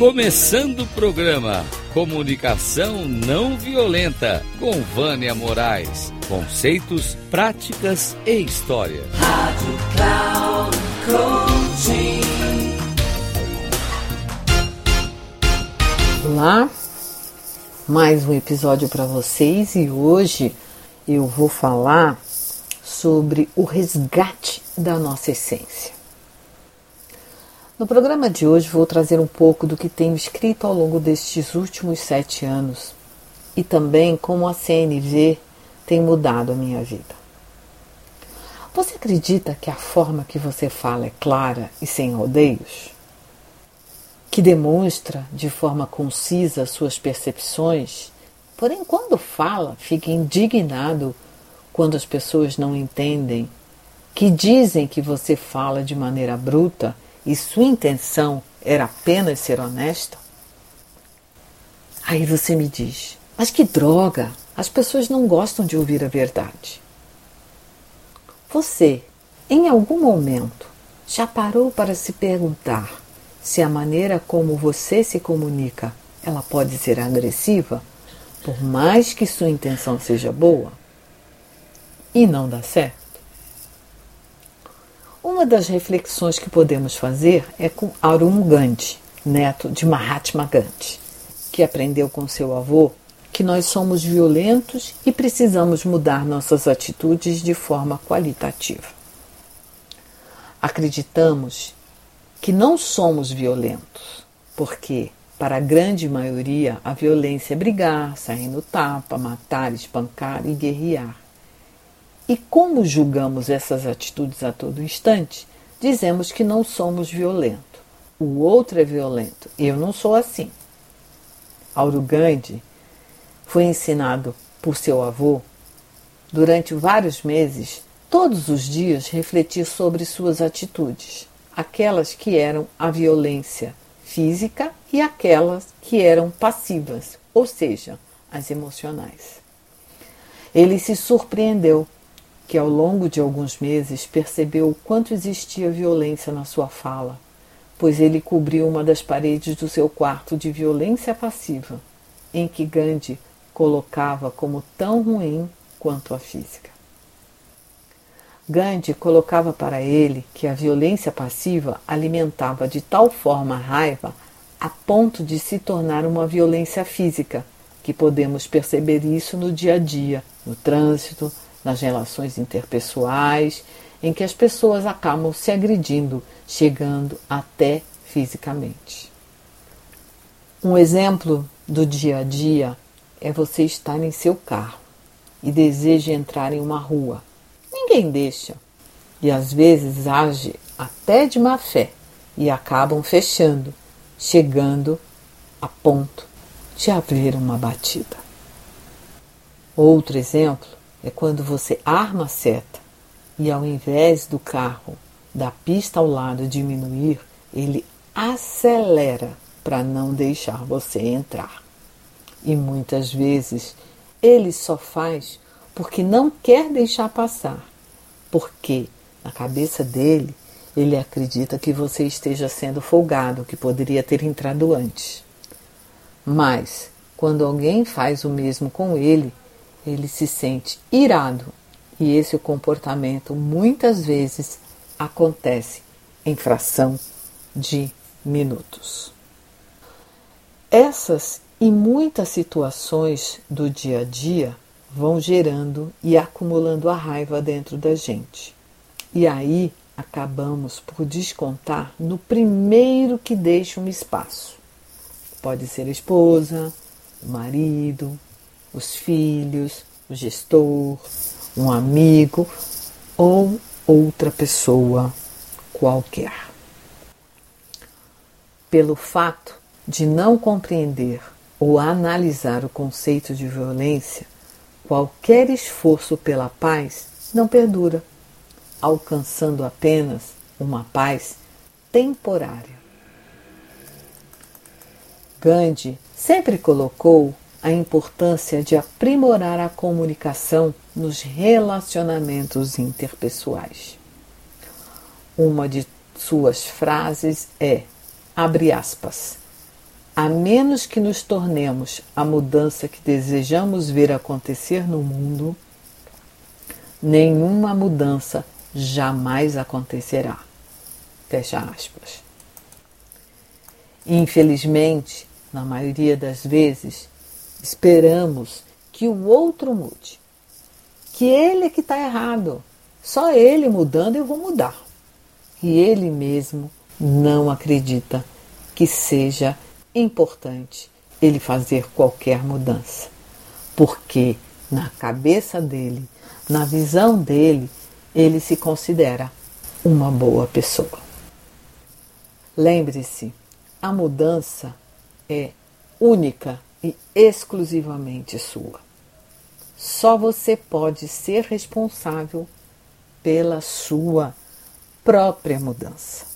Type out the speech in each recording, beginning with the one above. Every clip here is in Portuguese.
Começando o programa Comunicação Não Violenta com Vânia Moraes. Conceitos, práticas e história. Rádio Cloud Coaching. Olá, mais um episódio para vocês e hoje eu vou falar sobre o resgate da nossa essência. No programa de hoje vou trazer um pouco do que tenho escrito ao longo destes últimos sete anos e também como a CNV tem mudado a minha vida. Você acredita que a forma que você fala é clara e sem rodeios? Que demonstra de forma concisa suas percepções, porém, quando fala, fica indignado quando as pessoas não entendem, que dizem que você fala de maneira bruta e sua intenção era apenas ser honesta? Aí você me diz: mas que droga! As pessoas não gostam de ouvir a verdade. Você, em algum momento, já parou para se perguntar se a maneira como você se comunica ela pode ser agressiva, por mais que sua intenção seja boa? E não dá certo? Uma das reflexões que podemos fazer é com Arun Gandhi, neto de Mahatma Gandhi, que aprendeu com seu avô que nós somos violentos e precisamos mudar nossas atitudes de forma qualitativa. Acreditamos que não somos violentos, porque, para a grande maioria, a violência é brigar, sair no tapa, matar, espancar e guerrear. E como julgamos essas atitudes a todo instante, dizemos que não somos violentos. O outro é violento. Eu não sou assim. Auro Gandhi foi ensinado por seu avô, durante vários meses, todos os dias refletir sobre suas atitudes, aquelas que eram a violência física e aquelas que eram passivas, ou seja, as emocionais. Ele se surpreendeu que ao longo de alguns meses percebeu o quanto existia violência na sua fala, pois ele cobriu uma das paredes do seu quarto de violência passiva, em que Gandhi colocava como tão ruim quanto a física. Gandhi colocava para ele que a violência passiva alimentava de tal forma a raiva a ponto de se tornar uma violência física, que podemos perceber isso no dia a dia, no trânsito, nas relações interpessoais, em que as pessoas acabam se agredindo, chegando até fisicamente. Um exemplo do dia a dia é você estar em seu carro e deseja entrar em uma rua. Ninguém deixa e às vezes age até de má fé e acabam fechando, chegando a ponto de haver uma batida. Outro exemplo é quando você arma a seta e ao invés do carro da pista ao lado diminuir, ele acelera para não deixar você entrar. E muitas vezes ele só faz porque não quer deixar passar, porque na cabeça dele ele acredita que você esteja sendo folgado, que poderia ter entrado antes. Mas quando alguém faz o mesmo com ele, ele se sente irado e esse comportamento muitas vezes acontece em fração de minutos. Essas e muitas situações do dia a dia vão gerando e acumulando a raiva dentro da gente. E aí acabamos por descontar no primeiro que deixa um espaço. Pode ser a esposa, o marido, os filhos, o gestor, um amigo ou outra pessoa qualquer. Pelo fato de não compreender ou analisar o conceito de violência, qualquer esforço pela paz não perdura, alcançando apenas uma paz temporária. Gandhi sempre colocou a importância de aprimorar a comunicação nos relacionamentos interpessoais. Uma de suas frases é, abre aspas, a menos que nos tornemos a mudança que desejamos ver acontecer no mundo, nenhuma mudança jamais acontecerá. Fecha aspas. Infelizmente, na maioria das vezes, esperamos que o outro mude. Que ele é que está errado. Só ele mudando eu vou mudar. E ele mesmo não acredita que seja importante ele fazer qualquer mudança. Porque na cabeça dele, na visão dele, ele se considera uma boa pessoa. Lembre-se, a mudança é única e exclusivamente sua. Só você pode ser responsável pela sua própria mudança.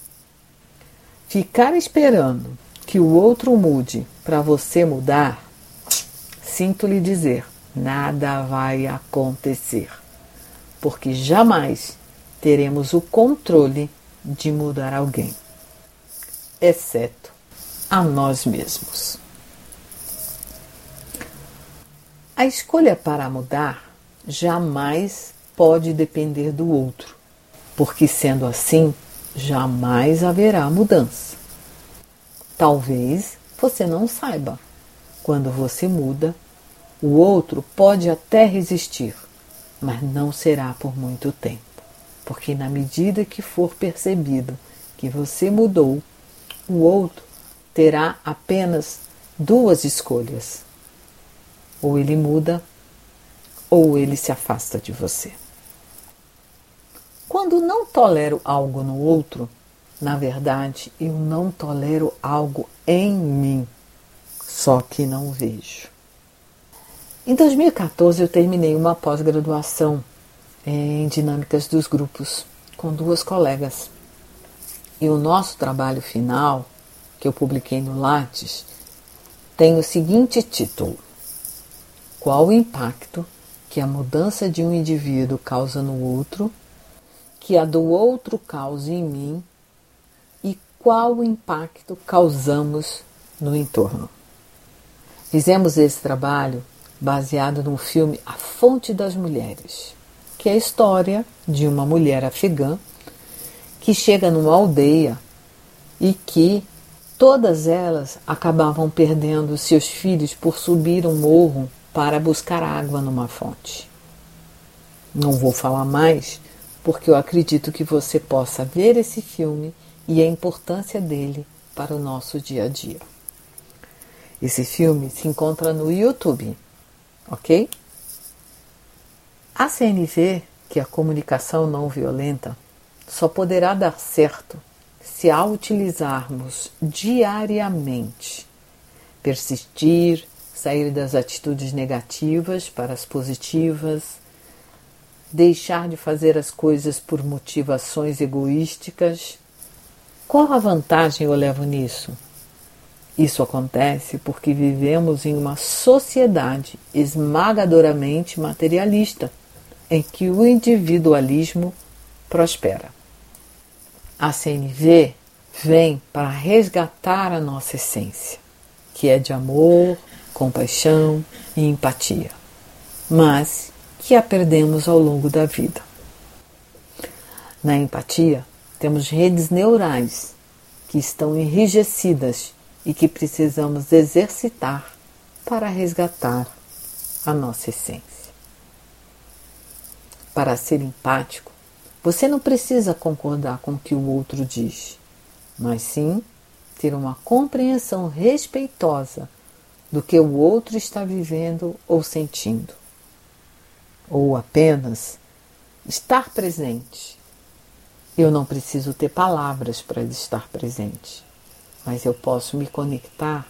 Ficar esperando que o outro mude para você mudar, sinto lhe dizer, nada vai acontecer, porque jamais teremos o controle de mudar alguém, exceto a nós mesmos. A escolha para mudar jamais pode depender do outro, porque sendo assim, jamais haverá mudança. Talvez você não saiba. Quando você muda, o outro pode até resistir, mas não será por muito tempo, porque na medida que for percebido que você mudou, o outro terá apenas duas escolhas: ou ele muda, ou ele se afasta de você. Quando não tolero algo no outro, na verdade eu não tolero algo em mim, só que não vejo. Em 2014 eu terminei uma pós-graduação em dinâmicas dos grupos com duas colegas. E o nosso trabalho final, que eu publiquei no Lattes, tem o seguinte título: qual o impacto que a mudança de um indivíduo causa no outro, que a do outro causa em mim e qual o impacto causamos no entorno. Fizemos esse trabalho baseado no filme A Fonte das Mulheres, que é a história de uma mulher afegã que chega numa aldeia e que todas elas acabavam perdendo seus filhos por subir um morro para buscar água numa fonte. Não vou falar mais, porque eu acredito que você possa ver esse filme e a importância dele para o nosso dia a dia. Esse filme se encontra no YouTube, ok? A CNV, que é a comunicação não violenta, só poderá dar certo se a utilizarmos diariamente, persistir, sair das atitudes negativas para as positivas, deixar de fazer as coisas por motivações egoísticas. Qual a vantagem eu levo nisso? Isso acontece porque vivemos em uma sociedade esmagadoramente materialista, em que o individualismo prospera. A CNV vem para resgatar a nossa essência, que é de amor, compaixão e empatia, mas que a perdemos ao longo da vida. Na empatia, temos redes neurais que estão enrijecidas e que precisamos exercitar para resgatar a nossa essência. Para ser empático, você não precisa concordar com o que o outro diz, mas sim ter uma compreensão respeitosa do que o outro está vivendo ou sentindo. Ou apenas estar presente. Eu não preciso ter palavras para estar presente, mas eu posso me conectar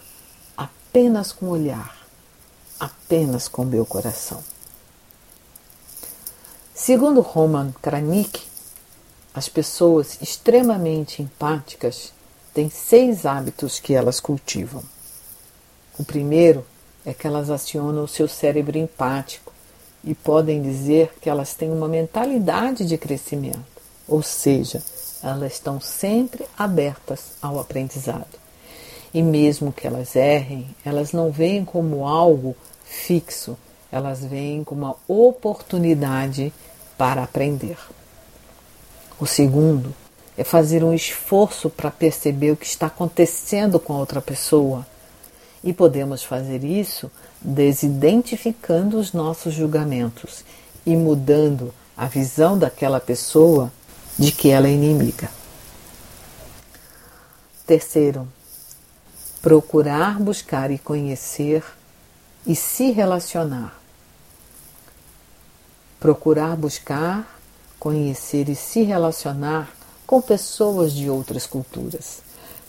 apenas com o olhar, apenas com meu coração. Segundo Roman Kranik, as pessoas extremamente empáticas têm seis hábitos que elas cultivam. O primeiro é que elas acionam o seu cérebro empático e podem dizer que elas têm uma mentalidade de crescimento, ou seja, elas estão sempre abertas ao aprendizado. E mesmo que elas errem, elas não veem como algo fixo, elas veem como uma oportunidade para aprender. O segundo é fazer um esforço para perceber o que está acontecendo com a outra pessoa. E podemos fazer isso desidentificando os nossos julgamentos e mudando a visão daquela pessoa de que ela é inimiga. Terceiro, procurar buscar e conhecer e se relacionar. Procurar buscar, conhecer e se relacionar com pessoas de outras culturas.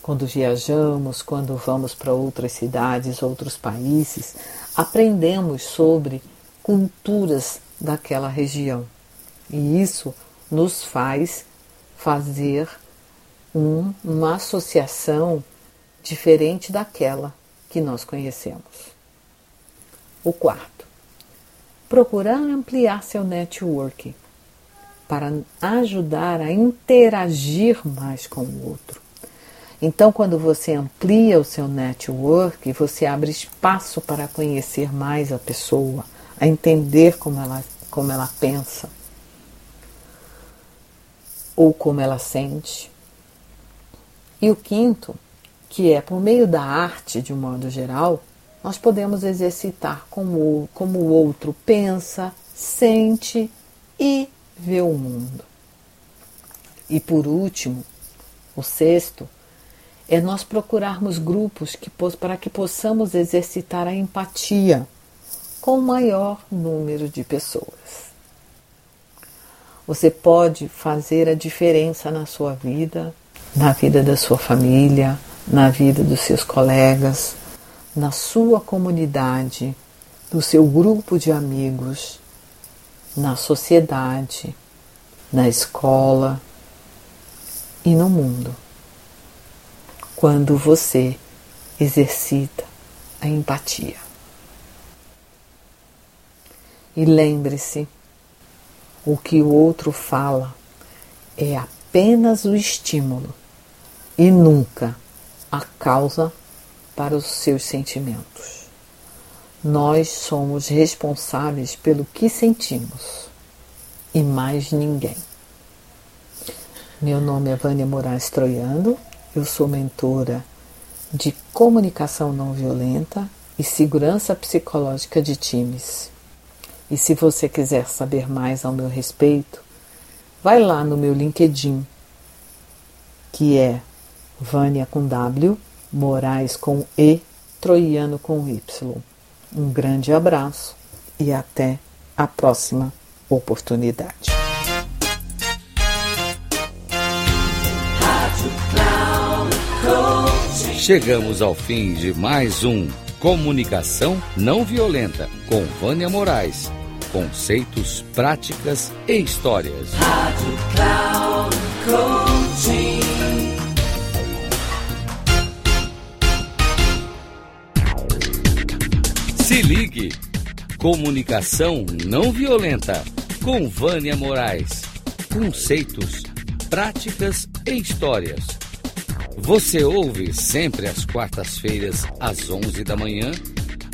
Quando viajamos, quando vamos para outras cidades, outros países, aprendemos sobre culturas daquela região. E isso nos faz fazer um, uma associação diferente daquela que nós conhecemos. O quarto, procurar ampliar seu network para ajudar a interagir mais com o outro. Então, quando você amplia o seu network, você abre espaço para conhecer mais a pessoa, a entender como ela, como ela pensa ou como ela sente. E o quinto, que é por meio da arte de um modo geral, nós podemos exercitar como, como o outro pensa, sente e vê o mundo. E por último, o sexto, é nós procurarmos grupos que, para que possamos exercitar a empatia com o maior número de pessoas. Você pode fazer a diferença na sua vida, na vida da sua família, na vida dos seus colegas, na sua comunidade, no seu grupo de amigos, na sociedade, na escola e no mundo quando você exercita a empatia. E lembre-se, o que o outro fala é apenas o estímulo e nunca a causa para os seus sentimentos. Nós somos responsáveis pelo que sentimos e mais ninguém. Meu nome é Vânia Moraes Troiano eu sou mentora de comunicação não violenta e segurança psicológica de times. E se você quiser saber mais ao meu respeito, vai lá no meu LinkedIn, que é Vânia com W, Moraes com E, Troiano com Y. Um grande abraço e até a próxima oportunidade. Chegamos ao fim de mais um Comunicação Não Violenta com Vânia Moraes. Conceitos, práticas e histórias. Rádio Cloud Coaching. Se ligue. Comunicação não violenta com Vânia Moraes. Conceitos, práticas e histórias. Você ouve sempre às quartas-feiras, às 11 da manhã,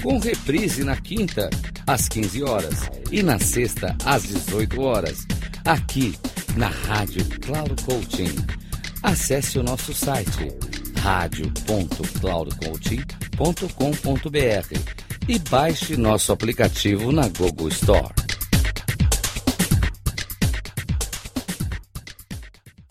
com reprise na quinta, às 15 horas e na sexta, às 18 horas, aqui na Rádio Cloud Coaching. Acesse o nosso site radio.cloudcoaching.com.br e baixe nosso aplicativo na Google Store.